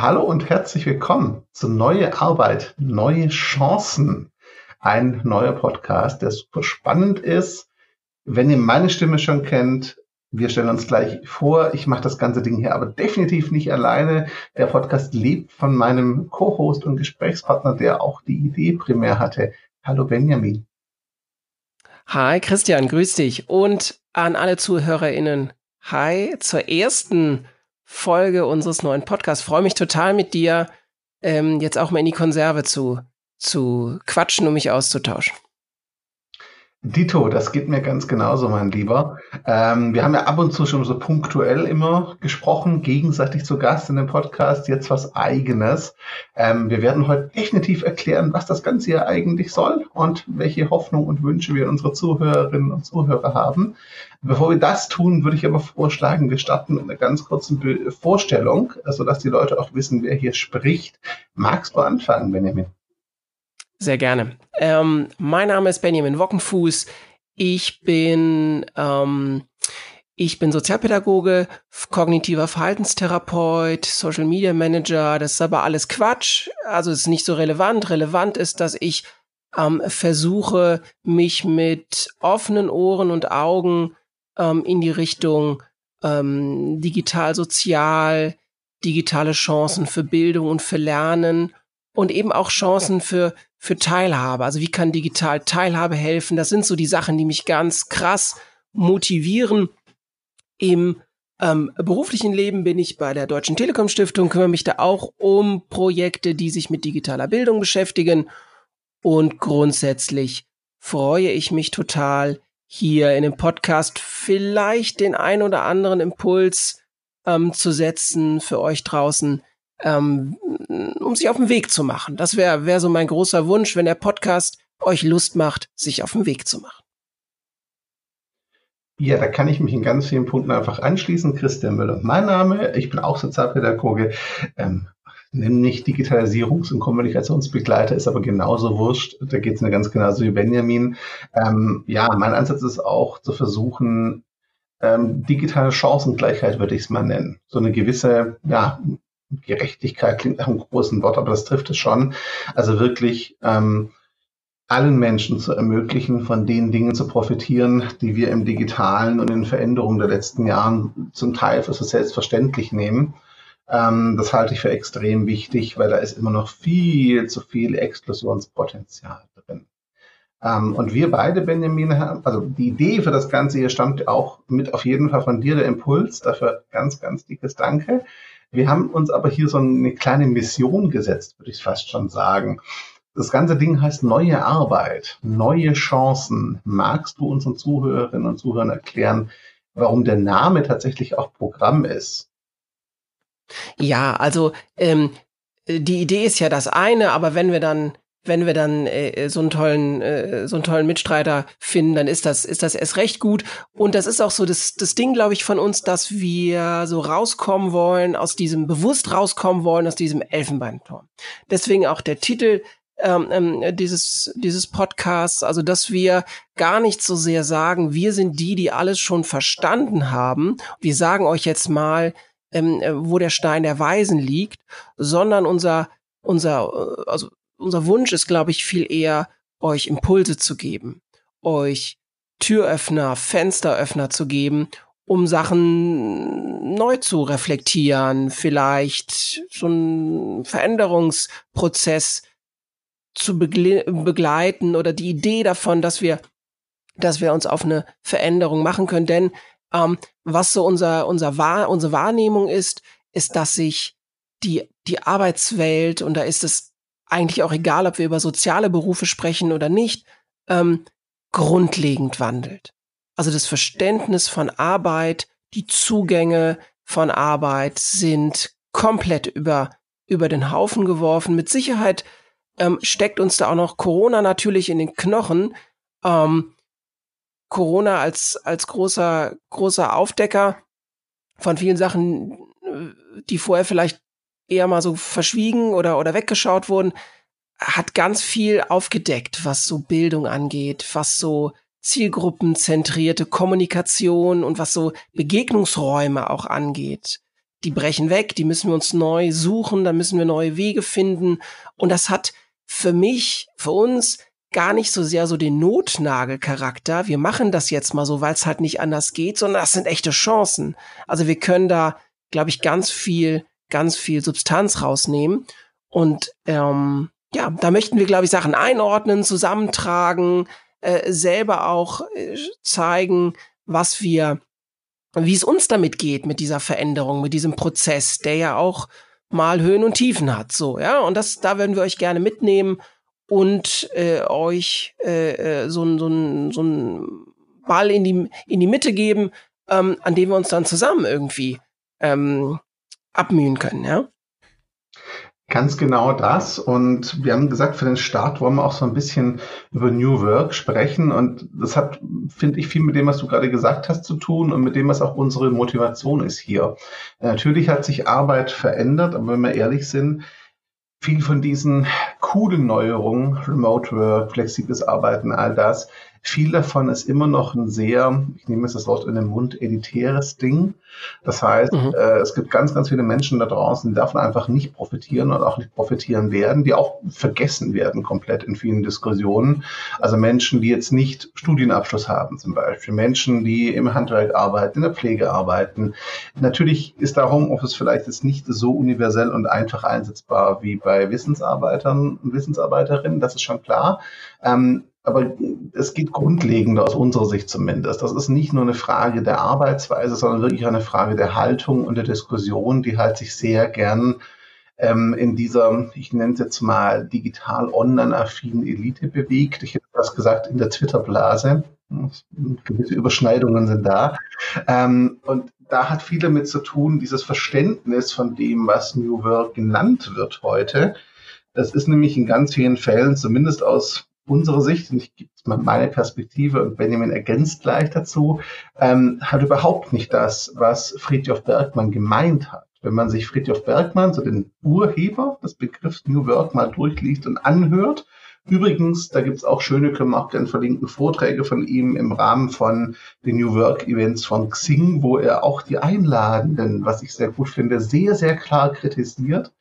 Hallo und herzlich willkommen zu Neue Arbeit, neue Chancen. Ein neuer Podcast, der super spannend ist. Wenn ihr meine Stimme schon kennt, wir stellen uns gleich vor. Ich mache das ganze Ding hier aber definitiv nicht alleine. Der Podcast lebt von meinem Co-Host und Gesprächspartner, der auch die Idee primär hatte. Hallo Benjamin. Hi Christian, grüß dich. Und an alle ZuhörerInnen. Hi zur ersten Folge unseres neuen Podcasts. Freue mich total mit dir, ähm, jetzt auch mal in die Konserve zu, zu quatschen, um mich auszutauschen. Dito, das geht mir ganz genauso, mein Lieber. Ähm, wir haben ja ab und zu schon so punktuell immer gesprochen, gegenseitig zu Gast in dem Podcast, jetzt was eigenes. Ähm, wir werden heute definitiv erklären, was das Ganze hier eigentlich soll und welche Hoffnung und Wünsche wir unsere Zuhörerinnen und Zuhörer haben. Bevor wir das tun, würde ich aber vorschlagen, wir starten mit einer ganz kurzen Vorstellung, sodass die Leute auch wissen, wer hier spricht. Magst du anfangen, Benjamin? Sehr gerne. Ähm, mein Name ist Benjamin Wockenfuß. Ich bin, ähm, ich bin Sozialpädagoge, kognitiver Verhaltenstherapeut, Social Media Manager. Das ist aber alles Quatsch. Also ist nicht so relevant. Relevant ist, dass ich ähm, versuche, mich mit offenen Ohren und Augen ähm, in die Richtung ähm, digital sozial, digitale Chancen für Bildung und für Lernen und eben auch Chancen für, für Teilhabe. Also wie kann digital Teilhabe helfen? Das sind so die Sachen, die mich ganz krass motivieren. Im ähm, beruflichen Leben bin ich bei der Deutschen Telekom Stiftung, kümmere mich da auch um Projekte, die sich mit digitaler Bildung beschäftigen. Und grundsätzlich freue ich mich total, hier in dem Podcast vielleicht den ein oder anderen Impuls ähm, zu setzen für euch draußen, ähm, um sich auf den Weg zu machen. Das wäre wär so mein großer Wunsch, wenn der Podcast euch Lust macht, sich auf den Weg zu machen. Ja, da kann ich mich in ganz vielen Punkten einfach anschließen. Christian Müller, mein Name. Ich bin auch Sozialpädagoge. Ähm, nimm Digitalisierungs- und Kommunikationsbegleiter, ist aber genauso wurscht. Da geht es mir ganz genauso wie Benjamin. Ähm, ja, mein Ansatz ist auch zu versuchen, ähm, digitale Chancengleichheit würde ich es mal nennen. So eine gewisse, ja, Gerechtigkeit klingt nach einem großen Wort, aber das trifft es schon. Also wirklich ähm, allen Menschen zu ermöglichen, von den Dingen zu profitieren, die wir im Digitalen und in Veränderungen der letzten Jahren zum Teil für so selbstverständlich nehmen. Ähm, das halte ich für extrem wichtig, weil da ist immer noch viel zu viel Exklusionspotenzial drin. Ähm, und wir beide, Benjamin, also die Idee für das Ganze hier stammt auch mit auf jeden Fall von dir, der Impuls. Dafür ganz, ganz dickes Danke. Wir haben uns aber hier so eine kleine Mission gesetzt, würde ich fast schon sagen. Das ganze Ding heißt neue Arbeit, neue Chancen. Magst du unseren Zuhörerinnen und Zuhörern erklären, warum der Name tatsächlich auch Programm ist? Ja, also ähm, die Idee ist ja das eine, aber wenn wir dann wenn wir dann äh, so einen tollen äh, so einen tollen Mitstreiter finden, dann ist das ist das erst recht gut und das ist auch so das das Ding, glaube ich, von uns, dass wir so rauskommen wollen aus diesem bewusst rauskommen wollen aus diesem Elfenbeinturm. Deswegen auch der Titel ähm, ähm, dieses dieses Podcasts, also dass wir gar nicht so sehr sagen, wir sind die, die alles schon verstanden haben. Wir sagen euch jetzt mal, ähm, äh, wo der Stein der Weisen liegt, sondern unser unser äh, also unser Wunsch ist, glaube ich, viel eher, euch Impulse zu geben, euch Türöffner, Fensteröffner zu geben, um Sachen neu zu reflektieren, vielleicht so einen Veränderungsprozess zu begle begleiten oder die Idee davon, dass wir, dass wir uns auf eine Veränderung machen können. Denn ähm, was so unser, unser Wahr, unsere Wahrnehmung ist, ist, dass sich die, die Arbeitswelt, und da ist es eigentlich auch egal, ob wir über soziale Berufe sprechen oder nicht, ähm, grundlegend wandelt. Also das Verständnis von Arbeit, die Zugänge von Arbeit sind komplett über, über den Haufen geworfen. Mit Sicherheit ähm, steckt uns da auch noch Corona natürlich in den Knochen. Ähm, Corona als, als großer, großer Aufdecker von vielen Sachen, äh, die vorher vielleicht eher mal so verschwiegen oder, oder weggeschaut wurden, hat ganz viel aufgedeckt, was so Bildung angeht, was so zielgruppenzentrierte Kommunikation und was so Begegnungsräume auch angeht. die brechen weg, die müssen wir uns neu suchen, da müssen wir neue Wege finden. Und das hat für mich, für uns gar nicht so sehr so den Notnagelcharakter. Wir machen das jetzt mal so, weil es halt nicht anders geht, sondern das sind echte Chancen. Also wir können da, glaube ich, ganz viel, ganz viel Substanz rausnehmen. Und ähm, ja, da möchten wir, glaube ich, Sachen einordnen, zusammentragen, äh, selber auch äh, zeigen, was wir, wie es uns damit geht mit dieser Veränderung, mit diesem Prozess, der ja auch mal Höhen und Tiefen hat. So, ja, und das, da würden wir euch gerne mitnehmen und äh, euch äh, äh so ein so ein so ein Ball in die in die Mitte geben, ähm, an dem wir uns dann zusammen irgendwie ähm, abmühen können, ja. Ganz genau das. Und wir haben gesagt, für den Start wollen wir auch so ein bisschen über New Work sprechen. Und das hat, finde ich, viel mit dem, was du gerade gesagt hast, zu tun und mit dem, was auch unsere Motivation ist hier. Natürlich hat sich Arbeit verändert, aber wenn wir ehrlich sind, viel von diesen coolen Neuerungen, Remote Work, flexibles Arbeiten, all das, viel davon ist immer noch ein sehr, ich nehme jetzt das Wort in den Mund, elitäres Ding. Das heißt, mhm. äh, es gibt ganz, ganz viele Menschen da draußen, die davon einfach nicht profitieren und auch nicht profitieren werden, die auch vergessen werden komplett in vielen Diskussionen. Also Menschen, die jetzt nicht Studienabschluss haben zum Beispiel, Menschen, die im Handwerk arbeiten, in der Pflege arbeiten. Natürlich ist da Homeoffice vielleicht jetzt nicht so universell und einfach einsetzbar wie bei Wissensarbeitern und Wissensarbeiterinnen, das ist schon klar. Ähm, aber es geht grundlegender aus unserer Sicht zumindest. Das ist nicht nur eine Frage der Arbeitsweise, sondern wirklich eine Frage der Haltung und der Diskussion, die halt sich sehr gern ähm, in dieser, ich nenne es jetzt mal, digital online-affinen Elite bewegt. Ich hätte das gesagt in der Twitter-Blase. Gewisse Überschneidungen sind da. Ähm, und da hat viel damit zu tun, dieses Verständnis von dem, was New Work genannt wird heute. Das ist nämlich in ganz vielen Fällen, zumindest aus unsere Sicht, und ich gebe mal meine Perspektive und Benjamin ergänzt gleich dazu, ähm, hat überhaupt nicht das, was Friedhof Bergmann gemeint hat. Wenn man sich Friedhof Bergmann, so den Urheber des Begriffs New Work, mal durchliest und anhört, Übrigens, da gibt's auch schöne, können wir auch gerne verlinken, Vorträge von ihm im Rahmen von den New Work Events von Xing, wo er auch die Einladenden, was ich sehr gut finde, sehr, sehr klar kritisiert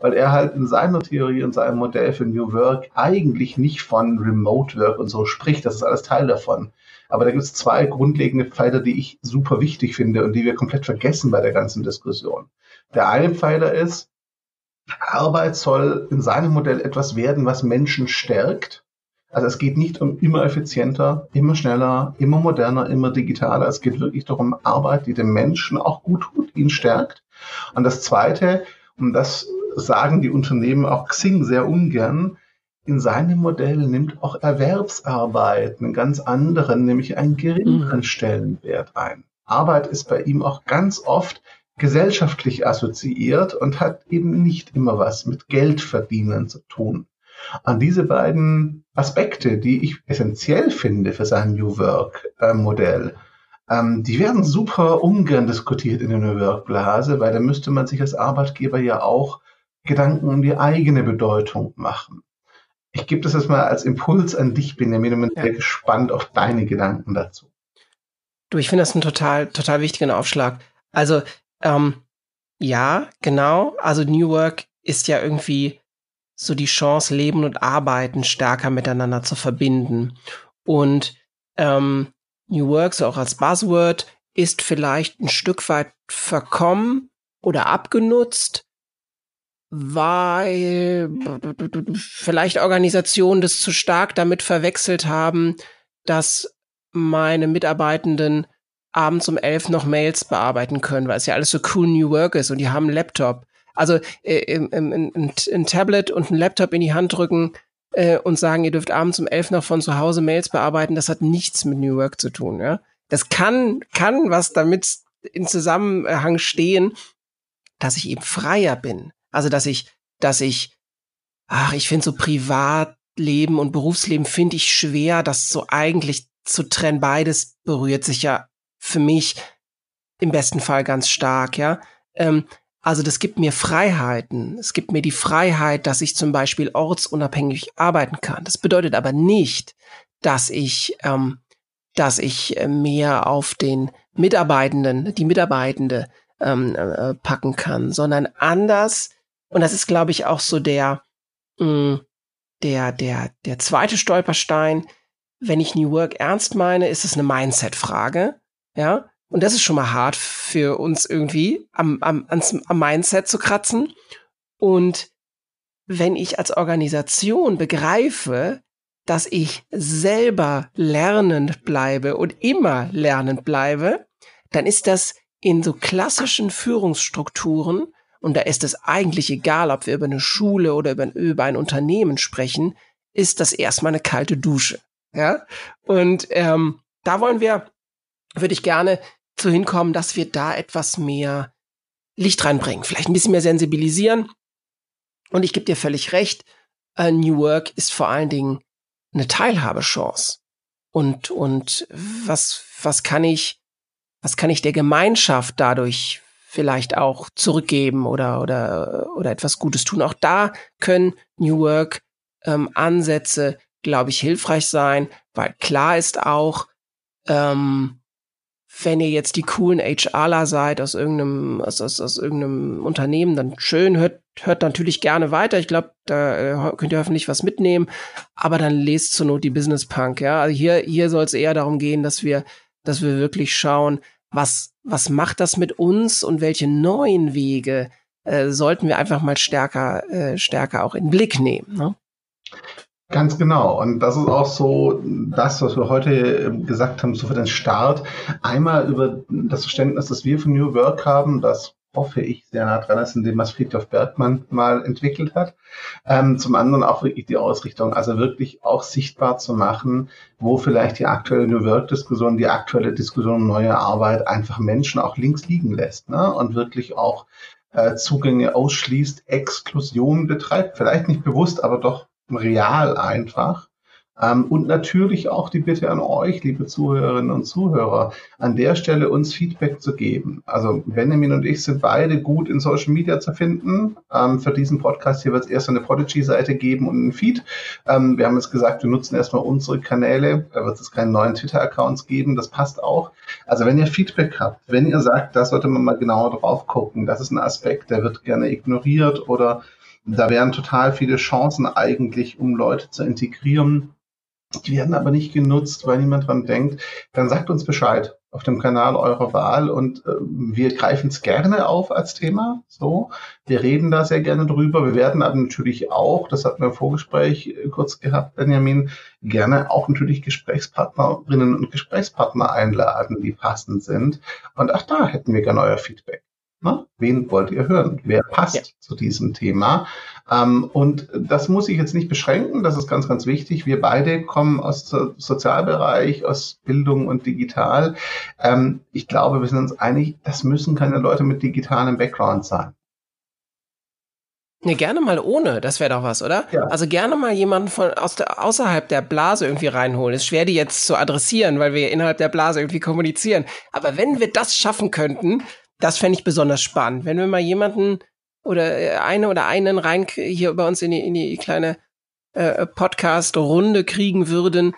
weil er halt in seiner Theorie und seinem Modell für New Work eigentlich nicht von Remote Work und so spricht. Das ist alles Teil davon. Aber da gibt es zwei grundlegende Pfeiler, die ich super wichtig finde und die wir komplett vergessen bei der ganzen Diskussion. Der eine Pfeiler ist, Arbeit soll in seinem Modell etwas werden, was Menschen stärkt. Also es geht nicht um immer effizienter, immer schneller, immer moderner, immer digitaler. Es geht wirklich darum, Arbeit, die dem Menschen auch gut tut, ihn stärkt. Und das Zweite, und das sagen die Unternehmen auch Xing sehr ungern. In seinem Modell nimmt auch Erwerbsarbeit einen ganz anderen, nämlich einen geringeren mhm. Stellenwert ein. Arbeit ist bei ihm auch ganz oft gesellschaftlich assoziiert und hat eben nicht immer was mit Geldverdienen zu tun. An diese beiden Aspekte, die ich essentiell finde für sein New Work äh, Modell, ähm, die werden super ungern diskutiert in der New Work Blase, weil da müsste man sich als Arbeitgeber ja auch Gedanken um die eigene Bedeutung machen. Ich gebe das jetzt mal als Impuls an dich, Benjamin, und bin ja. sehr gespannt auf deine Gedanken dazu. Du, ich finde das einen total, total wichtigen Aufschlag. Also, ähm, ja, genau. Also New Work ist ja irgendwie so die Chance, Leben und Arbeiten stärker miteinander zu verbinden. Und ähm, New Work, so auch als Buzzword, ist vielleicht ein Stück weit verkommen oder abgenutzt, weil vielleicht Organisationen das zu stark damit verwechselt haben, dass meine Mitarbeitenden abends um elf noch Mails bearbeiten können, weil es ja alles so cool New Work ist und die haben einen Laptop. Also äh, ein, ein, ein Tablet und ein Laptop in die Hand drücken äh, und sagen, ihr dürft abends um elf noch von zu Hause Mails bearbeiten, das hat nichts mit New Work zu tun. Ja? Das kann, kann was damit in Zusammenhang stehen, dass ich eben freier bin. Also, dass ich, dass ich, ach, ich finde so Privatleben und Berufsleben finde ich schwer, das so eigentlich zu trennen. Beides berührt sich ja für mich im besten Fall ganz stark, ja. Ähm, also das gibt mir Freiheiten. Es gibt mir die Freiheit, dass ich zum Beispiel ortsunabhängig arbeiten kann. Das bedeutet aber nicht, dass ich, ähm, dass ich mehr auf den Mitarbeitenden, die Mitarbeitende ähm, äh, packen kann, sondern anders. Und das ist, glaube ich, auch so der, mh, mm, der, der, der zweite Stolperstein. Wenn ich New Work ernst meine, ist es eine Mindset-Frage. Ja. Und das ist schon mal hart für uns irgendwie, am, am, ans, am Mindset zu kratzen. Und wenn ich als Organisation begreife, dass ich selber lernend bleibe und immer lernend bleibe, dann ist das in so klassischen Führungsstrukturen, und da ist es eigentlich egal, ob wir über eine Schule oder über, über ein Unternehmen sprechen, ist das erstmal eine kalte Dusche. Ja? Und ähm, da wollen wir, würde ich gerne zu hinkommen, dass wir da etwas mehr Licht reinbringen, vielleicht ein bisschen mehr sensibilisieren. Und ich gebe dir völlig recht, uh, New Work ist vor allen Dingen eine Teilhabechance. Und, und was, was kann ich, was kann ich der Gemeinschaft dadurch vielleicht auch zurückgeben oder, oder, oder etwas Gutes tun? Auch da können New Work ähm, Ansätze, glaube ich, hilfreich sein, weil klar ist auch, ähm, wenn ihr jetzt die coolen HRler seid aus irgendeinem, aus, aus, aus irgendeinem Unternehmen, dann schön, hört, hört natürlich gerne weiter. Ich glaube, da äh, könnt ihr hoffentlich was mitnehmen, aber dann lest zur Not die Business Punk, ja. Also hier, hier soll es eher darum gehen, dass wir, dass wir wirklich schauen, was, was macht das mit uns und welche neuen Wege äh, sollten wir einfach mal stärker, äh, stärker auch in Blick nehmen. Ne? Ganz genau. Und das ist auch so das, was wir heute ähm, gesagt haben, so für den Start. Einmal über das Verständnis, das wir von New Work haben, das hoffe ich sehr nah dran ist, in dem was Friedhof Bergmann mal entwickelt hat. Ähm, zum anderen auch wirklich die Ausrichtung, also wirklich auch sichtbar zu machen, wo vielleicht die aktuelle New Work-Diskussion, die aktuelle Diskussion um neue Arbeit einfach Menschen auch links liegen lässt ne? und wirklich auch äh, Zugänge ausschließt, Exklusion betreibt, vielleicht nicht bewusst, aber doch real einfach. Ähm, und natürlich auch die Bitte an euch, liebe Zuhörerinnen und Zuhörer, an der Stelle uns Feedback zu geben. Also Benjamin und ich sind beide gut in Social Media zu finden. Ähm, für diesen Podcast hier wird es erst eine Prodigy-Seite geben und einen Feed. Ähm, wir haben jetzt gesagt, wir nutzen erstmal unsere Kanäle. Da wird es keine neuen Twitter-Accounts geben. Das passt auch. Also wenn ihr Feedback habt, wenn ihr sagt, da sollte man mal genauer drauf gucken, das ist ein Aspekt, der wird gerne ignoriert oder da wären total viele Chancen eigentlich, um Leute zu integrieren. Die werden aber nicht genutzt, weil niemand dran denkt. Dann sagt uns Bescheid auf dem Kanal eurer Wahl und äh, wir greifen es gerne auf als Thema. So, wir reden da sehr gerne drüber. Wir werden aber natürlich auch, das hatten wir im Vorgespräch äh, kurz gehabt, Benjamin, gerne auch natürlich Gesprächspartnerinnen und Gesprächspartner einladen, die passend sind. Und auch da hätten wir gerne euer Feedback. Ne? Wen wollt ihr hören? Wer passt ja. zu diesem Thema? Ähm, und das muss ich jetzt nicht beschränken, das ist ganz, ganz wichtig. Wir beide kommen aus dem Sozialbereich, aus Bildung und digital. Ähm, ich glaube, wir sind uns einig, das müssen keine Leute mit digitalem Background sein. Ne, gerne mal ohne, das wäre doch was, oder? Ja. Also gerne mal jemanden von aus der, außerhalb der Blase irgendwie reinholen. Ist schwer, die jetzt zu adressieren, weil wir innerhalb der Blase irgendwie kommunizieren. Aber wenn wir das schaffen könnten, das fände ich besonders spannend. Wenn wir mal jemanden oder äh, eine oder einen rein hier bei uns in die, in die kleine äh, Podcast-Runde kriegen würden,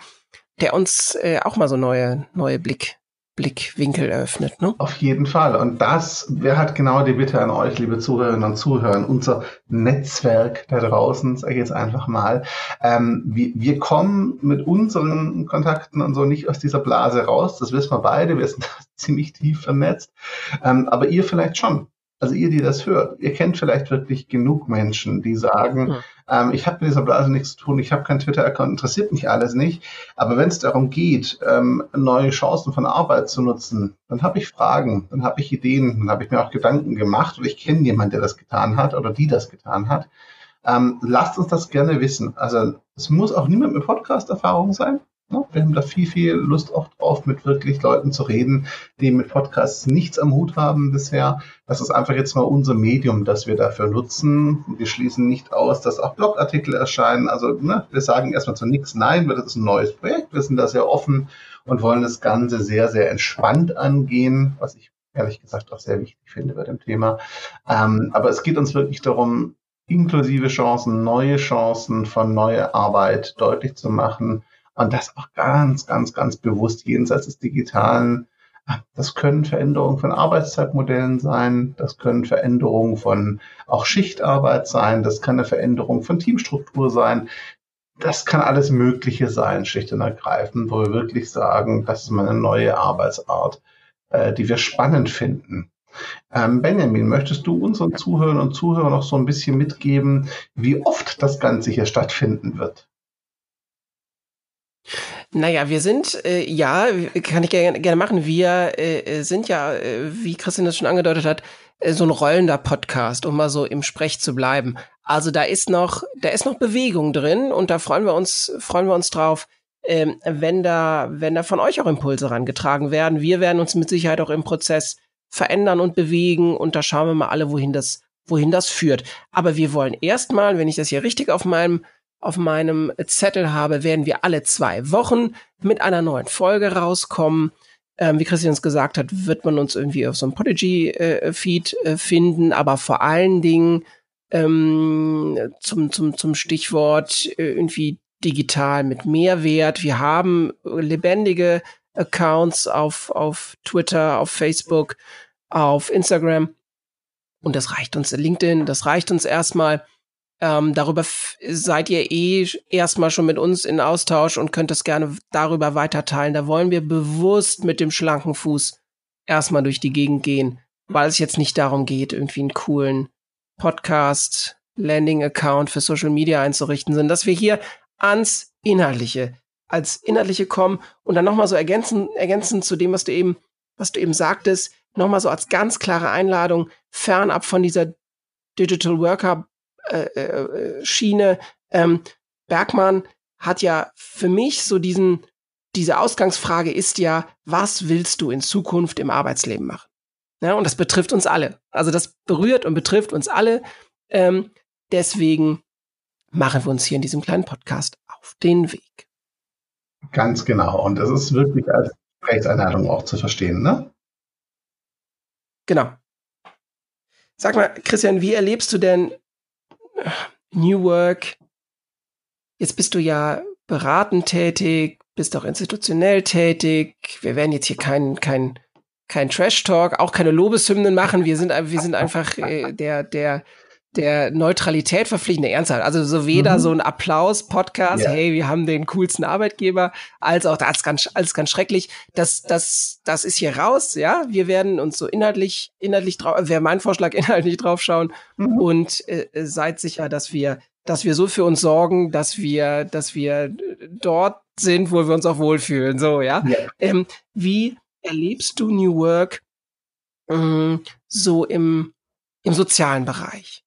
der uns äh, auch mal so neue, neue Blick, Blickwinkel eröffnet. Ne? Auf jeden Fall. Und das wäre halt genau die Bitte an euch, liebe Zuhörerinnen und Zuhörer, unser Netzwerk da draußen, sage ich jetzt einfach mal. Ähm, wir, wir kommen mit unseren Kontakten und so nicht aus dieser Blase raus. Das wissen wir beide. Wir sind ziemlich tief vernetzt. Ähm, aber ihr vielleicht schon also ihr, die das hört, ihr kennt vielleicht wirklich genug Menschen, die sagen, ja. Ähm, ich habe mit dieser Blase nichts zu tun, ich habe keinen Twitter-Account, interessiert mich alles nicht. Aber wenn es darum geht, ähm, neue Chancen von Arbeit zu nutzen, dann habe ich Fragen, dann habe ich Ideen, dann habe ich mir auch Gedanken gemacht oder ich kenne jemanden, der das getan hat oder die das getan hat. Ähm, lasst uns das gerne wissen. Also es muss auch niemand mit Podcast-Erfahrung sein. Wir haben da viel, viel Lust auch drauf, mit wirklich Leuten zu reden, die mit Podcasts nichts am Hut haben bisher. Das ist einfach jetzt mal unser Medium, das wir dafür nutzen. Wir schließen nicht aus, dass auch Blogartikel erscheinen. Also ne, wir sagen erstmal zu nichts Nein, weil das ist ein neues Projekt. Wir sind da sehr offen und wollen das Ganze sehr, sehr entspannt angehen, was ich ehrlich gesagt auch sehr wichtig finde bei dem Thema. Ähm, aber es geht uns wirklich darum, inklusive Chancen, neue Chancen von neuer Arbeit deutlich zu machen und das auch ganz, ganz, ganz bewusst jenseits des Digitalen. Das können Veränderungen von Arbeitszeitmodellen sein, das können Veränderungen von auch Schichtarbeit sein, das kann eine Veränderung von Teamstruktur sein. Das kann alles Mögliche sein, schlicht und ergreifend, wo wir wirklich sagen, das ist mal eine neue Arbeitsart, äh, die wir spannend finden. Ähm, Benjamin, möchtest du unseren Zuhörern und Zuhörern noch so ein bisschen mitgeben, wie oft das Ganze hier stattfinden wird? Naja, wir sind, äh, ja, kann ich gerne, gerne machen. Wir äh, sind ja, äh, wie Christian das schon angedeutet hat, äh, so ein rollender Podcast, um mal so im Sprech zu bleiben. Also da ist noch, da ist noch Bewegung drin und da freuen wir uns, freuen wir uns drauf, ähm, wenn da, wenn da von euch auch Impulse rangetragen werden. Wir werden uns mit Sicherheit auch im Prozess verändern und bewegen und da schauen wir mal alle, wohin das, wohin das führt. Aber wir wollen erstmal, wenn ich das hier richtig auf meinem auf meinem Zettel habe, werden wir alle zwei Wochen mit einer neuen Folge rauskommen. Ähm, wie Christian es gesagt hat, wird man uns irgendwie auf so einem Podigy-Feed äh, äh, finden, aber vor allen Dingen ähm, zum, zum, zum Stichwort äh, irgendwie digital mit Mehrwert. Wir haben lebendige Accounts auf, auf Twitter, auf Facebook, auf Instagram. Und das reicht uns, LinkedIn, das reicht uns erstmal. Ähm, darüber seid ihr eh erstmal schon mit uns in Austausch und könnt es gerne darüber weiterteilen. Da wollen wir bewusst mit dem schlanken Fuß erstmal durch die Gegend gehen, weil es jetzt nicht darum geht, irgendwie einen coolen Podcast, Landing-Account für Social Media einzurichten, sondern dass wir hier ans Inhaltliche, als Inhaltliche kommen und dann nochmal so ergänzen, ergänzen zu dem, was du eben, was du eben sagtest, nochmal so als ganz klare Einladung, fernab von dieser Digital Worker äh, äh, Schiene. Ähm, Bergmann hat ja für mich so diesen, diese Ausgangsfrage ist ja, was willst du in Zukunft im Arbeitsleben machen? Ja, und das betrifft uns alle. Also das berührt und betrifft uns alle. Ähm, deswegen machen wir uns hier in diesem kleinen Podcast auf den Weg. Ganz genau. Und das ist wirklich als Rechtseinladung auch zu verstehen, ne? Genau. Sag mal, Christian, wie erlebst du denn New Work? Jetzt bist du ja beratend tätig, bist auch institutionell tätig. Wir werden jetzt hier kein, kein, kein Trash-Talk, auch keine Lobeshymnen machen. Wir sind, wir sind einfach äh, der, der, der Neutralität verpflichtende Ernsthaft. Also so weder mhm. so ein Applaus-Podcast, yeah. hey, wir haben den coolsten Arbeitgeber, als auch das ganz, alles ganz schrecklich. Das, das, das ist hier raus, ja. Wir werden uns so inhaltlich, inhaltlich drauf, wäre mein Vorschlag, inhaltlich draufschauen mhm. und äh, seid sicher, dass wir, dass wir so für uns sorgen, dass wir, dass wir dort sind, wo wir uns auch wohlfühlen, so, ja. Yeah. Ähm, wie erlebst du New Work ähm, so im, im sozialen Bereich?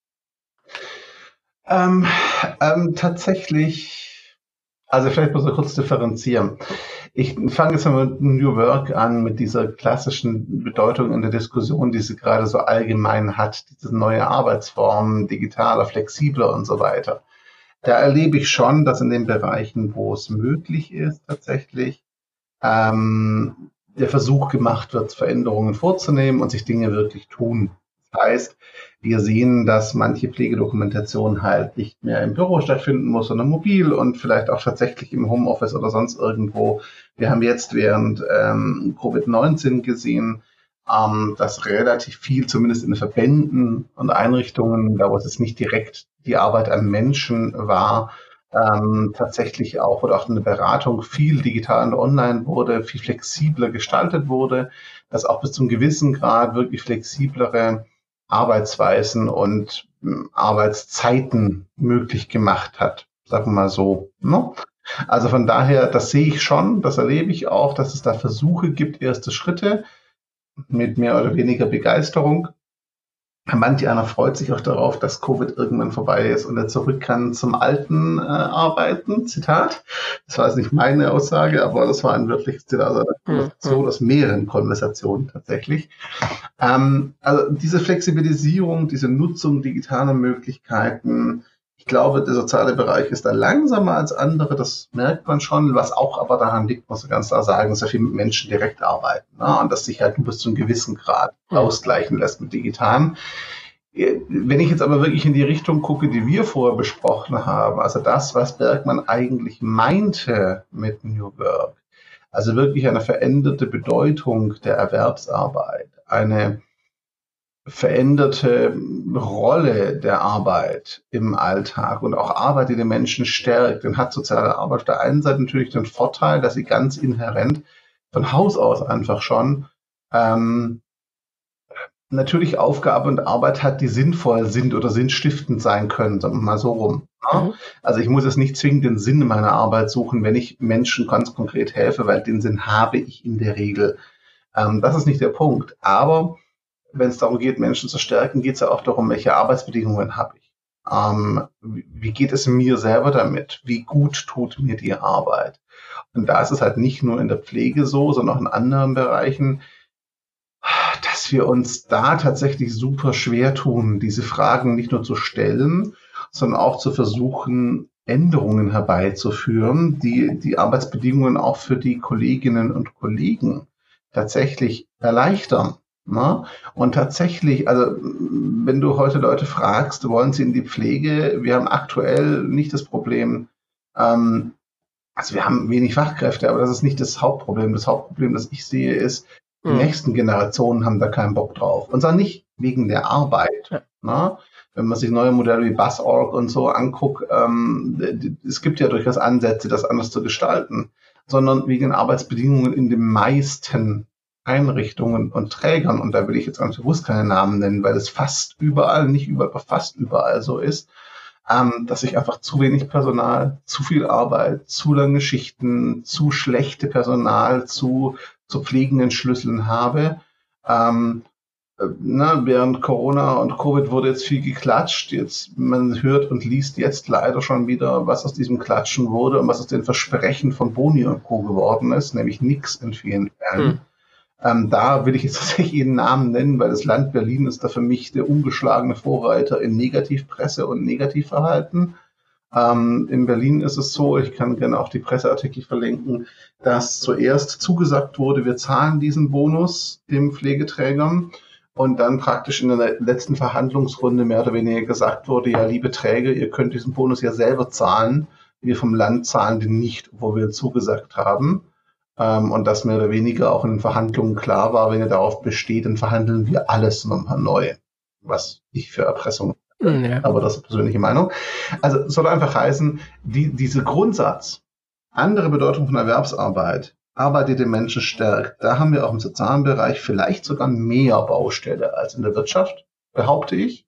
Ähm, ähm, tatsächlich, also vielleicht muss ich kurz differenzieren. Ich fange jetzt mal mit New Work an, mit dieser klassischen Bedeutung in der Diskussion, die sie gerade so allgemein hat, diese neue Arbeitsform, digitaler, flexibler und so weiter. Da erlebe ich schon, dass in den Bereichen, wo es möglich ist, tatsächlich ähm, der Versuch gemacht wird, Veränderungen vorzunehmen und sich Dinge wirklich tun. Das heißt, wir sehen, dass manche Pflegedokumentation halt nicht mehr im Büro stattfinden muss, sondern mobil und vielleicht auch tatsächlich im Homeoffice oder sonst irgendwo. Wir haben jetzt während ähm, Covid-19 gesehen, ähm, dass relativ viel, zumindest in Verbänden und Einrichtungen, da wo es nicht direkt die Arbeit am Menschen war, ähm, tatsächlich auch oder auch eine Beratung viel digital und online wurde, viel flexibler gestaltet wurde, dass auch bis zum gewissen Grad wirklich flexiblere Arbeitsweisen und hm, Arbeitszeiten möglich gemacht hat. Sagen wir mal so. Ne? Also von daher, das sehe ich schon, das erlebe ich auch, dass es da Versuche gibt, erste Schritte mit mehr oder weniger Begeisterung. Manch einer freut sich auch darauf, dass Covid irgendwann vorbei ist und er zurück kann zum alten äh, Arbeiten. Zitat. Das war jetzt nicht meine Aussage, aber das war ein wirkliches Zitat. Also mhm. so aus mehreren Konversationen tatsächlich. Ähm, also diese Flexibilisierung, diese Nutzung digitaler Möglichkeiten, ich glaube, der soziale Bereich ist da langsamer als andere, das merkt man schon, was auch aber daran liegt, muss man ganz klar sagen, dass wir viel mit Menschen direkt arbeiten ne? und dass sich halt nur bis zu einem gewissen Grad ausgleichen lässt mit Digitalen. Wenn ich jetzt aber wirklich in die Richtung gucke, die wir vorher besprochen haben, also das, was Bergmann eigentlich meinte mit New Work, Also wirklich eine veränderte Bedeutung der Erwerbsarbeit, eine veränderte Rolle der Arbeit im Alltag und auch Arbeit, die den Menschen stärkt. Dann hat soziale Arbeit auf der einen Seite natürlich den Vorteil, dass sie ganz inhärent von Haus aus einfach schon ähm, natürlich Aufgabe und Arbeit hat, die sinnvoll sind oder sinnstiftend sein können, sagen wir mal so rum. Ja? Mhm. Also ich muss jetzt nicht zwingend den Sinn meiner Arbeit suchen, wenn ich Menschen ganz konkret helfe, weil den Sinn habe ich in der Regel. Ähm, das ist nicht der Punkt. Aber wenn es darum geht, Menschen zu stärken, geht es ja auch darum, welche Arbeitsbedingungen habe ich. Ähm, wie geht es mir selber damit? Wie gut tut mir die Arbeit? Und da ist es halt nicht nur in der Pflege so, sondern auch in anderen Bereichen, dass wir uns da tatsächlich super schwer tun, diese Fragen nicht nur zu stellen, sondern auch zu versuchen, Änderungen herbeizuführen, die die Arbeitsbedingungen auch für die Kolleginnen und Kollegen tatsächlich erleichtern. Ne? Und tatsächlich, also wenn du heute Leute fragst, wollen sie in die Pflege, wir haben aktuell nicht das Problem, ähm, also wir haben wenig Fachkräfte, aber das ist nicht das Hauptproblem. Das Hauptproblem, das ich sehe, ist, die mhm. nächsten Generationen haben da keinen Bock drauf. Und zwar nicht wegen der Arbeit. Ja. Ne? Wenn man sich neue Modelle wie Bus.org und so anguckt, ähm, es gibt ja durchaus Ansätze, das anders zu gestalten, sondern wegen den Arbeitsbedingungen in den meisten Einrichtungen und Trägern. Und da will ich jetzt ganz bewusst keine Namen nennen, weil es fast überall, nicht überall, aber fast überall so ist, ähm, dass ich einfach zu wenig Personal, zu viel Arbeit, zu lange Schichten, zu schlechte Personal, zu zu pflegenden Schlüsseln habe. Ähm, äh, ne, während Corona und Covid wurde jetzt viel geklatscht. Jetzt, man hört und liest jetzt leider schon wieder, was aus diesem Klatschen wurde und was aus den Versprechen von Boni und Co. geworden ist, nämlich nichts in vielen Fällen. Hm. Ähm, da will ich jetzt tatsächlich jeden Namen nennen, weil das Land Berlin ist da für mich der ungeschlagene Vorreiter in Negativpresse und Negativverhalten. Ähm, in Berlin ist es so, ich kann gerne auch die Presseartikel verlinken, dass zuerst zugesagt wurde, wir zahlen diesen Bonus den Pflegeträgern und dann praktisch in der letzten Verhandlungsrunde mehr oder weniger gesagt wurde, ja, liebe Träger, ihr könnt diesen Bonus ja selber zahlen. Wir vom Land zahlen den nicht, wo wir zugesagt haben. Ähm, und das mehr oder weniger auch in den Verhandlungen klar war, wenn ihr darauf besteht, dann verhandeln wir alles nochmal neu. Was ich für Erpressung hm, ja. Aber das ist persönliche Meinung. Also soll einfach heißen, die, diese Grundsatz, andere Bedeutung von Erwerbsarbeit, Arbeit, die den Menschen stärkt, da haben wir auch im sozialen Bereich vielleicht sogar mehr Baustelle als in der Wirtschaft, behaupte ich.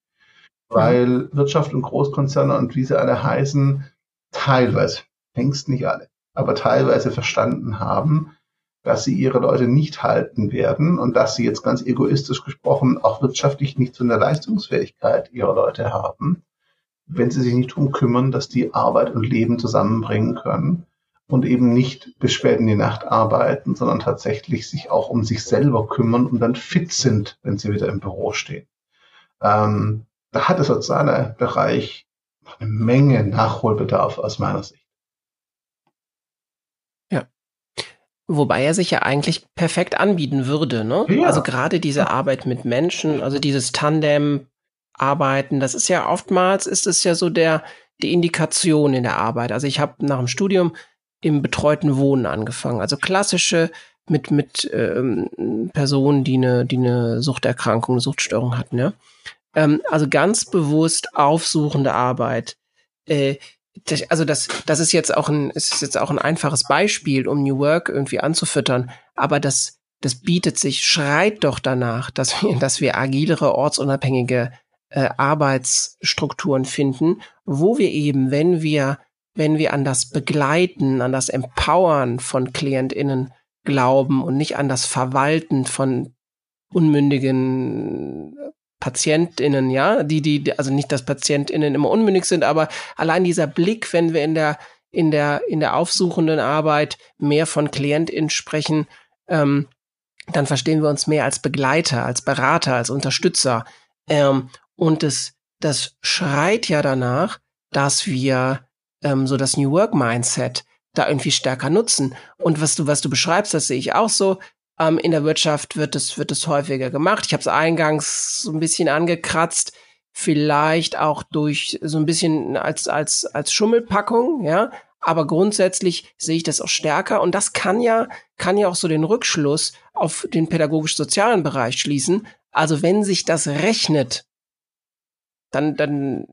Weil mhm. Wirtschaft und Großkonzerne und wie sie alle heißen, teilweise, längst nicht alle, aber teilweise verstanden haben, dass sie ihre Leute nicht halten werden und dass sie jetzt ganz egoistisch gesprochen auch wirtschaftlich nicht so eine Leistungsfähigkeit ihrer Leute haben, wenn sie sich nicht darum kümmern, dass die Arbeit und Leben zusammenbringen können und eben nicht bis spät in die Nacht arbeiten, sondern tatsächlich sich auch um sich selber kümmern und dann fit sind, wenn sie wieder im Büro stehen. Ähm, da hat der soziale Bereich eine Menge Nachholbedarf aus meiner Sicht. Wobei er sich ja eigentlich perfekt anbieten würde, ne? Ja. Also gerade diese Arbeit mit Menschen, also dieses Tandem arbeiten, das ist ja oftmals ist es ja so der die Indikation in der Arbeit. Also ich habe nach dem Studium im betreuten Wohnen angefangen, also klassische mit mit ähm, Personen, die eine die eine Suchterkrankung, eine Suchtstörung hatten, ja. Ähm, also ganz bewusst aufsuchende Arbeit. Äh, also das, das ist jetzt auch ein, ist jetzt auch ein einfaches Beispiel, um New Work irgendwie anzufüttern. Aber das, das bietet sich, schreit doch danach, dass wir, dass wir agilere, ortsunabhängige äh, Arbeitsstrukturen finden, wo wir eben, wenn wir, wenn wir an das Begleiten, an das Empowern von KlientInnen glauben und nicht an das Verwalten von unmündigen PatientInnen, ja, die, die, also nicht, dass PatientInnen immer unmündig sind, aber allein dieser Blick, wenn wir in der, in der, in der aufsuchenden Arbeit mehr von KlientInnen sprechen, ähm, dann verstehen wir uns mehr als Begleiter, als Berater, als Unterstützer. Ähm, und das, das schreit ja danach, dass wir ähm, so das New Work Mindset da irgendwie stärker nutzen. Und was du, was du beschreibst, das sehe ich auch so. Ähm, in der Wirtschaft wird es, wird es häufiger gemacht. Ich habe es eingangs so ein bisschen angekratzt. Vielleicht auch durch so ein bisschen als, als, als Schummelpackung, ja. aber grundsätzlich sehe ich das auch stärker und das kann ja, kann ja auch so den Rückschluss auf den pädagogisch-sozialen Bereich schließen. Also wenn sich das rechnet, dann, dann,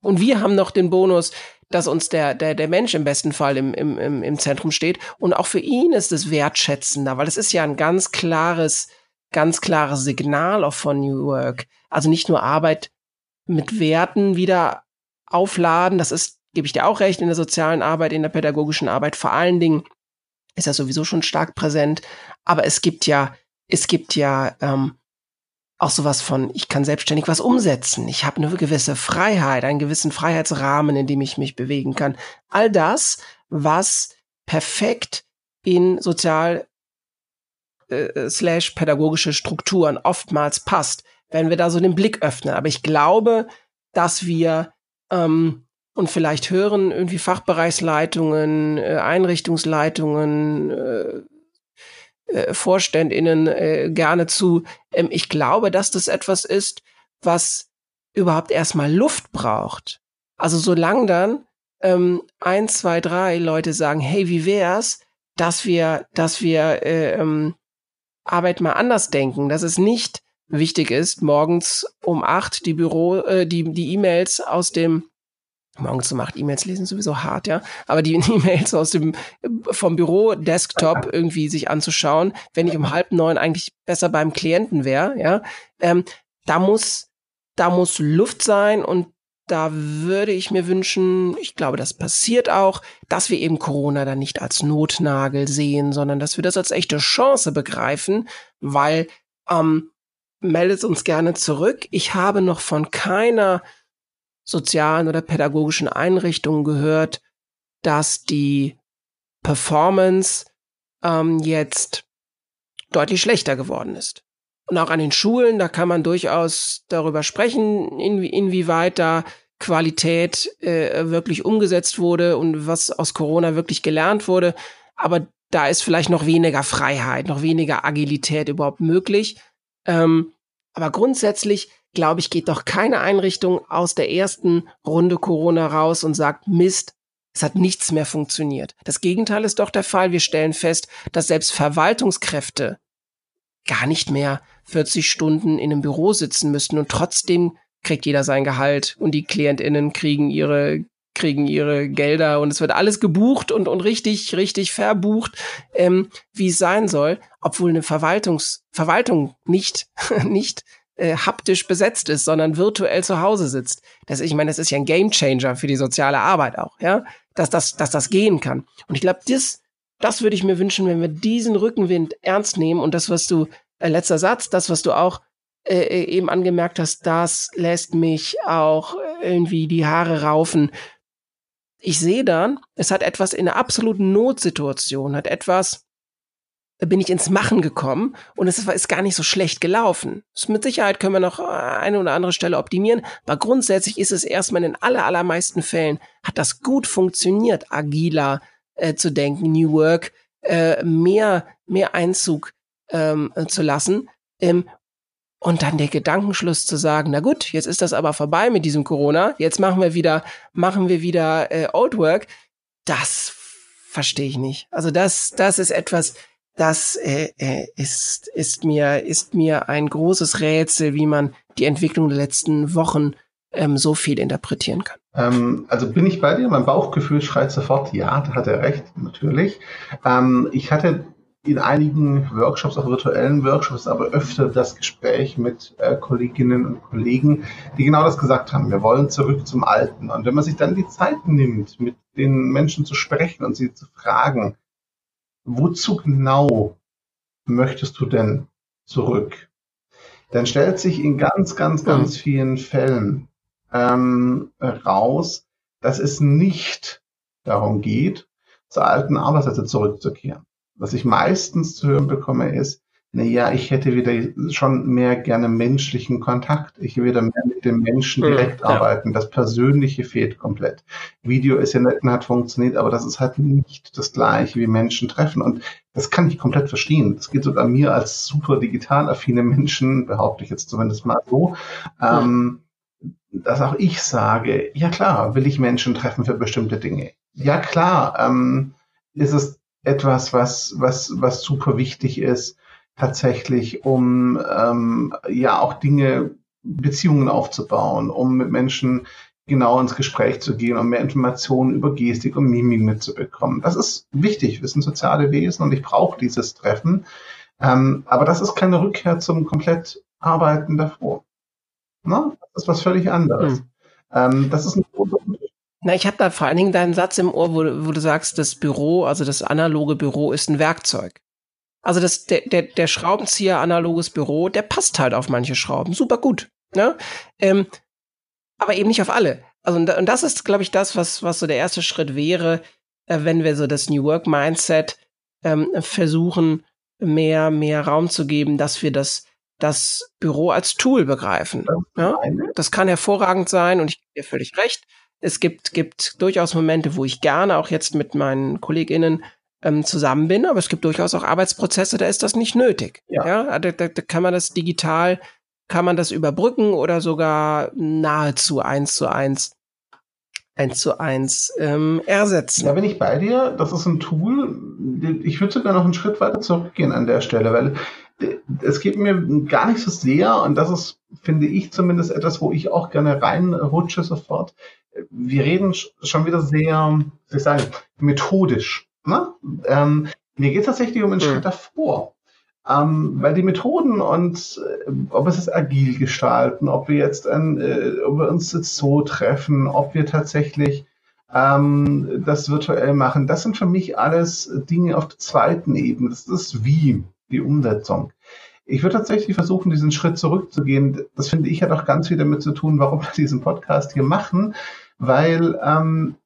und wir haben noch den Bonus, dass uns der, der, der Mensch im besten Fall im, im, im Zentrum steht. Und auch für ihn ist es wertschätzender, weil es ist ja ein ganz klares, ganz klares Signal auch von New Work. Also nicht nur Arbeit mit Werten wieder aufladen, das ist, gebe ich dir auch recht, in der sozialen Arbeit, in der pädagogischen Arbeit vor allen Dingen ist das sowieso schon stark präsent. Aber es gibt ja, es gibt ja ähm, auch sowas von, ich kann selbstständig was umsetzen. Ich habe eine gewisse Freiheit, einen gewissen Freiheitsrahmen, in dem ich mich bewegen kann. All das, was perfekt in sozial äh, slash pädagogische Strukturen oftmals passt, wenn wir da so den Blick öffnen. Aber ich glaube, dass wir ähm, und vielleicht hören irgendwie Fachbereichsleitungen, äh, Einrichtungsleitungen, äh, äh, VorständInnen äh, gerne zu. Ähm, ich glaube, dass das etwas ist, was überhaupt erstmal Luft braucht. Also solange dann ähm, ein, zwei, drei Leute sagen, hey, wie wär's, dass wir, dass wir äh, ähm, Arbeit mal anders denken, dass es nicht wichtig ist, morgens um acht die Büro, äh, die die E-Mails aus dem morgens um acht E-Mails lesen sowieso hart, ja. Aber die E-Mails aus dem vom Büro Desktop irgendwie sich anzuschauen, wenn ich um halb neun eigentlich besser beim Klienten wäre, ja. Ähm, da muss da muss Luft sein und da würde ich mir wünschen, ich glaube, das passiert auch, dass wir eben Corona dann nicht als Notnagel sehen, sondern dass wir das als echte Chance begreifen, weil ähm, meldet uns gerne zurück. Ich habe noch von keiner sozialen oder pädagogischen Einrichtungen gehört, dass die Performance ähm, jetzt deutlich schlechter geworden ist. Und auch an den Schulen, da kann man durchaus darüber sprechen, inwie inwieweit da Qualität äh, wirklich umgesetzt wurde und was aus Corona wirklich gelernt wurde. Aber da ist vielleicht noch weniger Freiheit, noch weniger Agilität überhaupt möglich. Ähm, aber grundsätzlich glaube ich, geht doch keine Einrichtung aus der ersten Runde Corona raus und sagt, Mist, es hat nichts mehr funktioniert. Das Gegenteil ist doch der Fall. Wir stellen fest, dass selbst Verwaltungskräfte gar nicht mehr 40 Stunden in einem Büro sitzen müssten und trotzdem kriegt jeder sein Gehalt und die KlientInnen kriegen ihre kriegen ihre Gelder und es wird alles gebucht und, und richtig, richtig verbucht, ähm, wie es sein soll, obwohl eine Verwaltungs Verwaltung nicht, nicht äh, haptisch besetzt ist, sondern virtuell zu Hause sitzt. Das, ich meine, das ist ja ein Gamechanger für die soziale Arbeit auch, ja, dass das, dass das gehen kann. Und ich glaube, das, das würde ich mir wünschen, wenn wir diesen Rückenwind ernst nehmen und das, was du, äh, letzter Satz, das, was du auch äh, äh eben angemerkt hast, das lässt mich auch irgendwie die Haare raufen. Ich sehe dann, es hat etwas in einer absoluten Notsituation, hat etwas, bin ich ins Machen gekommen und es ist gar nicht so schlecht gelaufen. Mit Sicherheit können wir noch eine oder andere Stelle optimieren, aber grundsätzlich ist es erstmal in aller, allermeisten Fällen hat das gut funktioniert, agiler äh, zu denken, New Work, äh, mehr, mehr Einzug ähm, zu lassen. Ähm, und dann der Gedankenschluss zu sagen, na gut, jetzt ist das aber vorbei mit diesem Corona, jetzt machen wir wieder, machen wir wieder äh, Old Work. Das verstehe ich nicht. Also das, das ist etwas, das äh, äh, ist, ist, mir, ist mir ein großes Rätsel, wie man die Entwicklung der letzten Wochen ähm, so viel interpretieren kann. Ähm, also bin ich bei dir, mein Bauchgefühl schreit sofort, ja, da hat er recht, natürlich. Ähm, ich hatte in einigen Workshops, auch virtuellen Workshops, aber öfter das Gespräch mit äh, Kolleginnen und Kollegen, die genau das gesagt haben. Wir wollen zurück zum Alten. Und wenn man sich dann die Zeit nimmt, mit den Menschen zu sprechen und sie zu fragen, wozu genau möchtest du denn zurück? Dann stellt sich in ganz, ganz, ganz mhm. vielen Fällen ähm, raus, dass es nicht darum geht, zur alten Arbeitsweise zurückzukehren. Was ich meistens zu hören bekomme, ist, naja, ich hätte wieder schon mehr gerne menschlichen Kontakt. Ich wieder mehr mit dem Menschen hm, direkt ja. arbeiten. Das Persönliche fehlt komplett. Video ist ja nett und hat funktioniert, aber das ist halt nicht das gleiche wie Menschen treffen. Und das kann ich komplett verstehen. Das geht sogar mir als super digital affine Menschen, behaupte ich jetzt zumindest mal so. Ähm, dass auch ich sage, ja klar, will ich Menschen treffen für bestimmte Dinge. Ja klar, ähm, ist es etwas, was, was, was super wichtig ist, tatsächlich, um ähm, ja auch Dinge, Beziehungen aufzubauen, um mit Menschen genau ins Gespräch zu gehen, um mehr Informationen über Gestik und Mimik mitzubekommen. Das ist wichtig. Wir sind soziale Wesen und ich brauche dieses Treffen. Ähm, aber das ist keine Rückkehr zum komplett Arbeiten davor. Na, das ist was völlig anderes. Hm. Ähm, das ist ein Na, ich habe da vor allen Dingen deinen Satz im Ohr, wo, wo du sagst, das Büro, also das analoge Büro ist ein Werkzeug. Also das, der, der, der Schraubenzieher analoges Büro, der passt halt auf manche Schrauben. Super gut. Ne? Ähm, aber eben nicht auf alle. Also, und das ist, glaube ich, das, was, was so der erste Schritt wäre, äh, wenn wir so das New Work Mindset ähm, versuchen, mehr, mehr Raum zu geben, dass wir das, das Büro als Tool begreifen. Ja? Das kann hervorragend sein und ich gebe dir völlig recht. Es gibt, gibt durchaus Momente, wo ich gerne auch jetzt mit meinen KollegInnen ähm, zusammen bin, aber es gibt durchaus auch Arbeitsprozesse, da ist das nicht nötig. Ja, ja? Da, da, da kann man das digital kann man das überbrücken oder sogar nahezu eins zu eins eins zu eins ähm, ersetzen. Da bin ich bei dir. Das ist ein Tool. Ich würde sogar noch einen Schritt weiter zurückgehen an der Stelle, weil es geht mir gar nicht so sehr, und das ist, finde ich zumindest etwas, wo ich auch gerne reinrutsche sofort. Wir reden schon wieder sehr, wie soll ich sagen, methodisch. Ne? Ähm, mir geht es tatsächlich um einen hm. Schritt davor. Ähm, weil die Methoden und äh, ob es ist agil gestalten, ob wir jetzt ein, äh, ob wir uns jetzt so treffen, ob wir tatsächlich ähm, das virtuell machen, das sind für mich alles Dinge auf der zweiten Ebene. Das ist wie die Umsetzung. Ich würde tatsächlich versuchen, diesen Schritt zurückzugehen. Das finde ich hat auch ganz viel damit zu tun, warum wir diesen Podcast hier machen, weil ähm,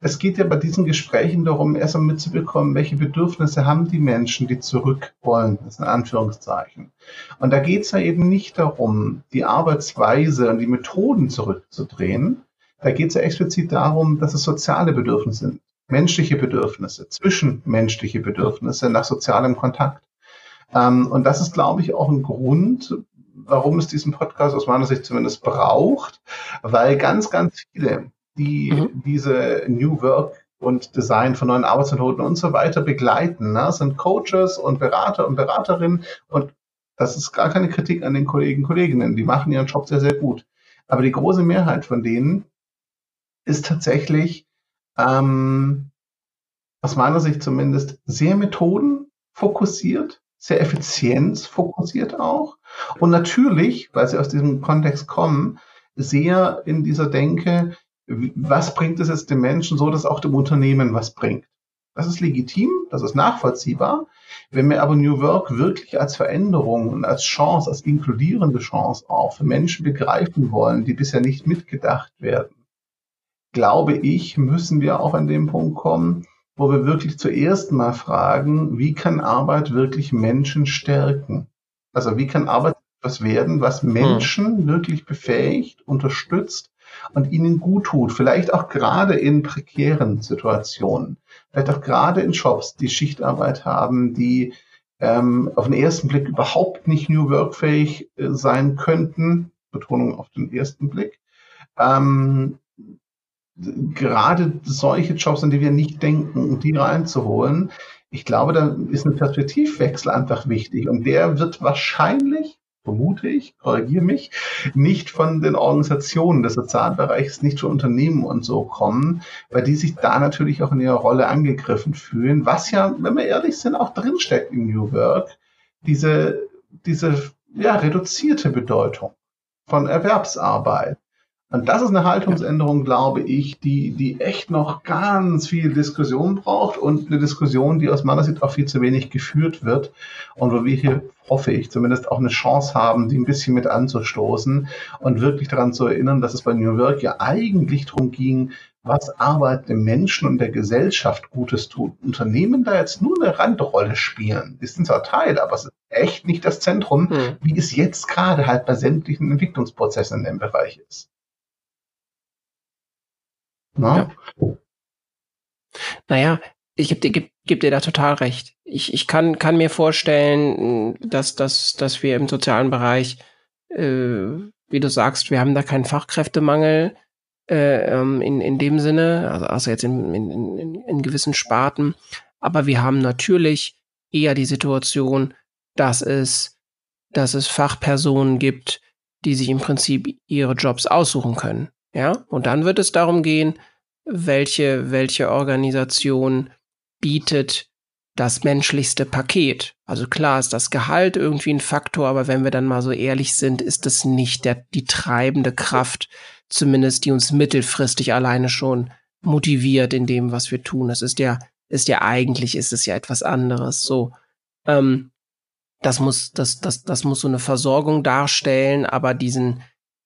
es geht ja bei diesen Gesprächen darum, erstmal mitzubekommen, welche Bedürfnisse haben die Menschen, die zurück wollen, das sind Anführungszeichen. Und da geht es ja eben nicht darum, die Arbeitsweise und die Methoden zurückzudrehen. Da geht es ja explizit darum, dass es soziale Bedürfnisse sind, menschliche Bedürfnisse, zwischenmenschliche Bedürfnisse nach sozialem Kontakt. Ähm, und das ist, glaube ich, auch ein Grund, warum es diesen Podcast aus meiner Sicht zumindest braucht, weil ganz, ganz viele die mhm. diese New Work und Design von neuen Arbeitsmethoden und so weiter begleiten. Ne? Das sind Coaches und Berater und Beraterinnen und das ist gar keine Kritik an den Kollegen und Kolleginnen. Die machen ihren Job sehr, sehr gut. Aber die große Mehrheit von denen ist tatsächlich, ähm, aus meiner Sicht zumindest, sehr methodenfokussiert, sehr effizienzfokussiert auch. Und natürlich, weil sie aus diesem Kontext kommen, sehr in dieser Denke, was bringt es jetzt dem Menschen so, dass auch dem Unternehmen was bringt. Das ist legitim, das ist nachvollziehbar. Wenn wir aber New Work wirklich als Veränderung und als Chance, als inkludierende Chance auch für Menschen begreifen wollen, die bisher nicht mitgedacht werden, glaube ich, müssen wir auch an den Punkt kommen, wo wir wirklich zuerst mal fragen, wie kann Arbeit wirklich Menschen stärken? Also wie kann Arbeit etwas werden, was hm. Menschen wirklich befähigt, unterstützt und ihnen gut tut, vielleicht auch gerade in prekären Situationen, vielleicht auch gerade in Shops, die Schichtarbeit haben, die ähm, auf den ersten Blick überhaupt nicht New Work-fähig äh, sein könnten, Betonung auf den ersten Blick, ähm, gerade solche Jobs, an die wir nicht denken, um die reinzuholen, ich glaube, da ist ein Perspektivwechsel einfach wichtig und der wird wahrscheinlich vermute ich, korrigiere mich, nicht von den Organisationen des Sozialbereichs, nicht von Unternehmen und so kommen, weil die sich da natürlich auch in ihrer Rolle angegriffen fühlen, was ja, wenn wir ehrlich sind, auch drinsteckt in New Work, diese, diese ja, reduzierte Bedeutung von Erwerbsarbeit. Und das ist eine Haltungsänderung, glaube ich, die, die echt noch ganz viel Diskussion braucht und eine Diskussion, die aus meiner Sicht auch viel zu wenig geführt wird und wo wir hier, hoffe ich, zumindest auch eine Chance haben, die ein bisschen mit anzustoßen und wirklich daran zu erinnern, dass es bei New Work ja eigentlich darum ging, was Arbeit dem Menschen und der Gesellschaft Gutes tut. Unternehmen da jetzt nur eine Randrolle spielen. Die sind zwar Teil, aber es ist echt nicht das Zentrum, hm. wie es jetzt gerade halt bei sämtlichen Entwicklungsprozessen in dem Bereich ist. Na? Ja. Naja, ich gebe dir, geb, geb dir da total recht. Ich, ich kann, kann mir vorstellen, dass, dass, dass wir im sozialen Bereich äh, wie du sagst, wir haben da keinen Fachkräftemangel äh, ähm, in, in dem Sinne, also, also jetzt in, in, in, in gewissen Sparten. Aber wir haben natürlich eher die Situation, dass es, dass es Fachpersonen gibt, die sich im Prinzip ihre Jobs aussuchen können. Ja, und dann wird es darum gehen, welche, welche Organisation bietet das menschlichste Paket. Also klar ist das Gehalt irgendwie ein Faktor, aber wenn wir dann mal so ehrlich sind, ist es nicht der, die treibende Kraft, zumindest die uns mittelfristig alleine schon motiviert in dem, was wir tun. Es ist ja, ist ja eigentlich, ist es ja etwas anderes. So, ähm, das muss, das, das, das muss so eine Versorgung darstellen, aber diesen,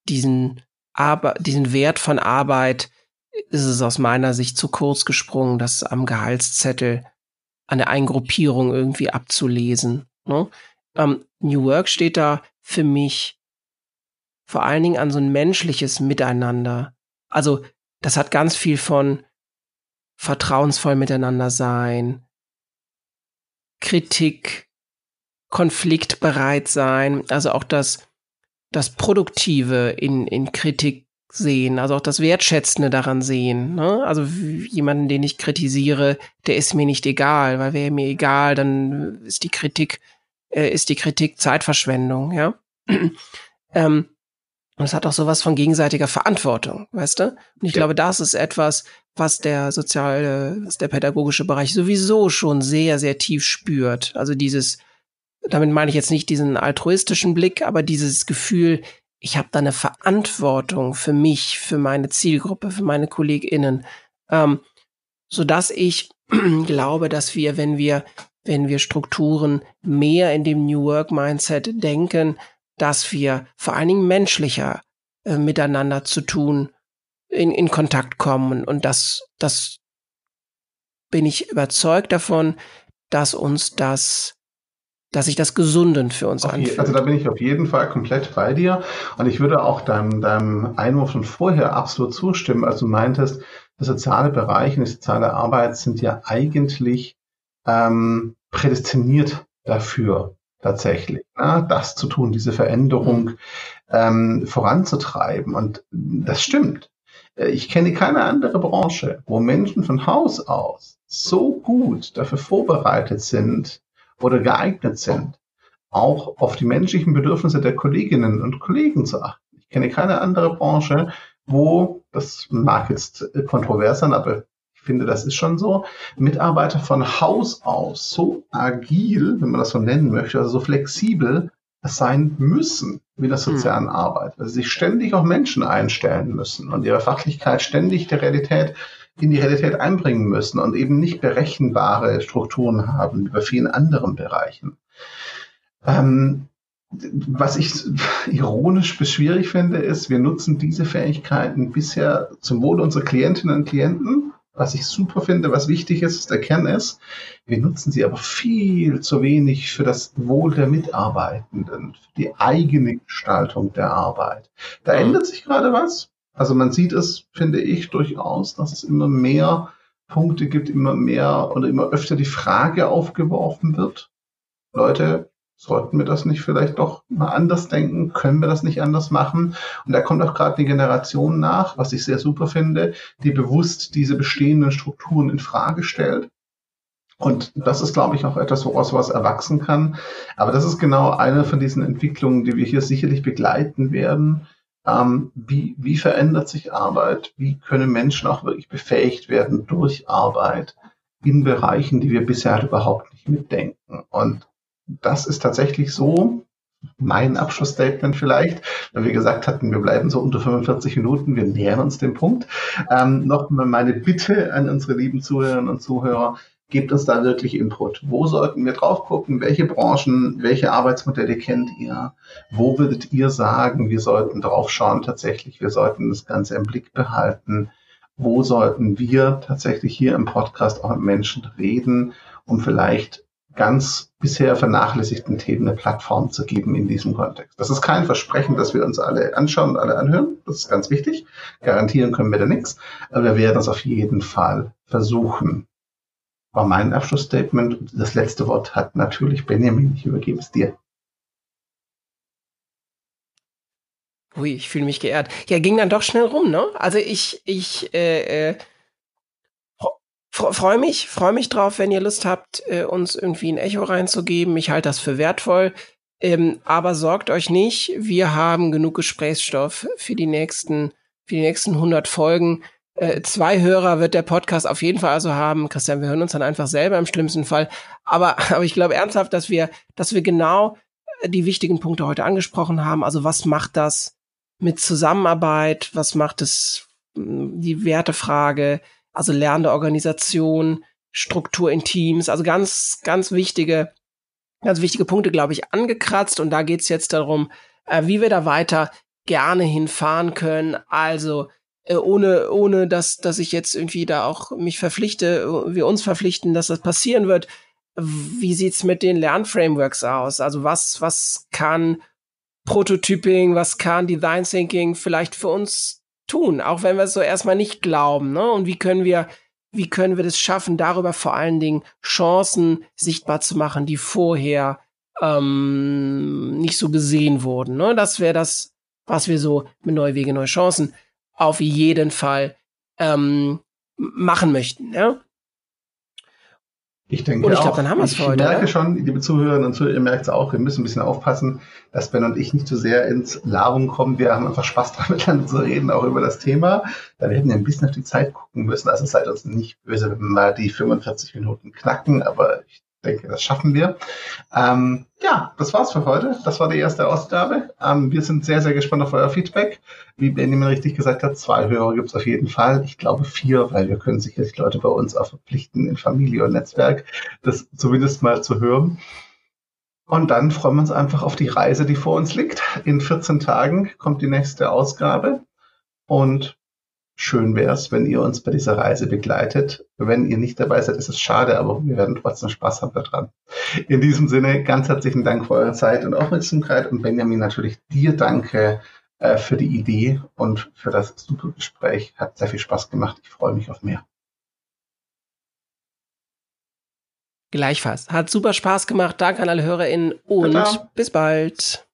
diesen, aber diesen Wert von Arbeit ist es aus meiner Sicht zu kurz gesprungen, das am Gehaltszettel eine Eingruppierung irgendwie abzulesen. Ne? Ähm, New Work steht da für mich vor allen Dingen an so ein menschliches Miteinander. Also das hat ganz viel von vertrauensvoll miteinander sein, Kritik, konfliktbereit sein, also auch das, das Produktive in, in Kritik sehen, also auch das Wertschätzende daran sehen. Ne? Also jemanden, den ich kritisiere, der ist mir nicht egal, weil wäre mir egal, dann ist die Kritik, äh, ist die Kritik Zeitverschwendung, ja. ähm, und es hat auch sowas von gegenseitiger Verantwortung, weißt du? Und ich ja. glaube, das ist etwas, was der soziale, was der pädagogische Bereich sowieso schon sehr, sehr tief spürt. Also dieses, damit meine ich jetzt nicht diesen altruistischen Blick, aber dieses Gefühl, ich habe da eine Verantwortung für mich, für meine Zielgruppe, für meine KollegInnen, ähm, so ich glaube, dass wir, wenn wir, wenn wir Strukturen mehr in dem New Work Mindset denken, dass wir vor allen Dingen menschlicher äh, miteinander zu tun, in, in Kontakt kommen. Und das, das bin ich überzeugt davon, dass uns das dass sich das gesundend für uns anfühlt. Also da bin ich auf jeden Fall komplett bei dir. Und ich würde auch deinem, deinem Einwurf von vorher absolut zustimmen. Also du meintest, der soziale Bereich und die soziale Arbeit sind ja eigentlich ähm, prädestiniert dafür, tatsächlich, ne, das zu tun, diese Veränderung mhm. ähm, voranzutreiben. Und das stimmt. Äh, ich kenne keine andere Branche, wo Menschen von Haus aus so gut dafür vorbereitet sind, oder geeignet sind, auch auf die menschlichen Bedürfnisse der Kolleginnen und Kollegen zu achten. Ich kenne keine andere Branche, wo, das mag jetzt kontrovers sein, aber ich finde, das ist schon so, Mitarbeiter von Haus aus so agil, wenn man das so nennen möchte, also so flexibel sein müssen wie der hm. sozialen hm. Arbeit. Also sich ständig auf Menschen einstellen müssen und ihre Fachlichkeit ständig der Realität in die Realität einbringen müssen und eben nicht berechenbare Strukturen haben wie bei vielen anderen Bereichen. Ähm, was ich ironisch bis schwierig finde, ist, wir nutzen diese Fähigkeiten bisher zum Wohle unserer Klientinnen und Klienten, was ich super finde, was wichtig ist, der Kern ist. Wir nutzen sie aber viel zu wenig für das Wohl der Mitarbeitenden, für die eigene Gestaltung der Arbeit. Da mhm. ändert sich gerade was. Also man sieht es, finde ich, durchaus, dass es immer mehr Punkte gibt, immer mehr oder immer öfter die Frage aufgeworfen wird. Leute, sollten wir das nicht vielleicht doch mal anders denken? Können wir das nicht anders machen? Und da kommt auch gerade die Generation nach, was ich sehr super finde, die bewusst diese bestehenden Strukturen in Frage stellt. Und das ist, glaube ich, auch etwas, woraus was erwachsen kann. Aber das ist genau eine von diesen Entwicklungen, die wir hier sicherlich begleiten werden ähm, wie, wie verändert sich Arbeit? Wie können Menschen auch wirklich befähigt werden durch Arbeit in Bereichen, die wir bisher halt überhaupt nicht mitdenken? Und das ist tatsächlich so, mein Abschlussstatement vielleicht, weil wir gesagt hatten, wir bleiben so unter 45 Minuten, wir nähern uns dem Punkt. Ähm, noch mal meine Bitte an unsere lieben Zuhörerinnen und Zuhörer, Gebt uns da wirklich Input. Wo sollten wir drauf gucken? Welche Branchen, welche Arbeitsmodelle kennt ihr? Wo würdet ihr sagen, wir sollten drauf schauen tatsächlich? Wir sollten das Ganze im Blick behalten. Wo sollten wir tatsächlich hier im Podcast auch mit Menschen reden, um vielleicht ganz bisher vernachlässigten Themen eine Plattform zu geben in diesem Kontext. Das ist kein Versprechen, dass wir uns alle anschauen und alle anhören. Das ist ganz wichtig. Garantieren können wir da nichts. Aber wir werden es auf jeden Fall versuchen war mein Abschlussstatement. Das letzte Wort hat natürlich Benjamin. Ich übergebe es dir. Ui, ich fühle mich geehrt. Ja, ging dann doch schnell rum, ne? Also ich, ich äh, äh, freue mich, freue mich drauf, wenn ihr Lust habt, äh, uns irgendwie ein Echo reinzugeben. Ich halte das für wertvoll. Ähm, aber sorgt euch nicht, wir haben genug Gesprächsstoff für die nächsten, für die nächsten 100 Folgen. Äh, zwei Hörer wird der Podcast auf jeden Fall also haben. Christian, wir hören uns dann einfach selber im schlimmsten Fall. Aber, aber ich glaube ernsthaft, dass wir, dass wir genau die wichtigen Punkte heute angesprochen haben. Also was macht das mit Zusammenarbeit? Was macht es, hm, die Wertefrage? also lernende Organisation, Struktur in Teams, also ganz, ganz wichtige, ganz wichtige Punkte, glaube ich, angekratzt. Und da geht's jetzt darum, äh, wie wir da weiter gerne hinfahren können. Also äh, ohne, ohne dass, dass ich jetzt irgendwie da auch mich verpflichte, wir uns verpflichten, dass das passieren wird. Wie sieht's mit den Lernframeworks aus? Also was, was kann Prototyping, was kann Design Thinking vielleicht für uns tun, auch wenn wir es so erstmal nicht glauben. Ne? Und wie können wir, wie können wir das schaffen, darüber vor allen Dingen Chancen sichtbar zu machen, die vorher ähm, nicht so gesehen wurden. Ne? Das wäre das, was wir so mit Neue Wege, Neue Chancen auf jeden Fall ähm, machen möchten. Ja? Ich denke und ich glaube, dann haben wir es für heute. Ich merke oder? schon, liebe Zuhörerinnen und Zuhörer, ihr merkt es auch, wir müssen ein bisschen aufpassen, dass Ben und ich nicht zu sehr ins Labern kommen. Wir haben einfach Spaß daran, miteinander zu reden, auch über das Thema. Da wir hätten ja ein bisschen auf die Zeit gucken müssen. Also seid uns nicht böse, wenn wir mal die 45 Minuten knacken, aber ich denke, das schaffen wir. Ähm, ja, das war's für heute. Das war die erste Ausgabe. Ähm, wir sind sehr, sehr gespannt auf euer Feedback. Wie Benjamin richtig gesagt hat, zwei Hörer gibt's auf jeden Fall. Ich glaube vier, weil wir können sicherlich Leute bei uns auch verpflichten, in Familie und Netzwerk, das zumindest mal zu hören. Und dann freuen wir uns einfach auf die Reise, die vor uns liegt. In 14 Tagen kommt die nächste Ausgabe. Und Schön wäre es, wenn ihr uns bei dieser Reise begleitet. Wenn ihr nicht dabei seid, ist es schade, aber wir werden trotzdem Spaß haben daran. In diesem Sinne, ganz herzlichen Dank für eure Zeit und Aufmerksamkeit und Benjamin natürlich dir danke äh, für die Idee und für das super Gespräch. Hat sehr viel Spaß gemacht. Ich freue mich auf mehr. Gleichfalls. Hat super Spaß gemacht. Danke an alle HörerInnen und Tada. bis bald.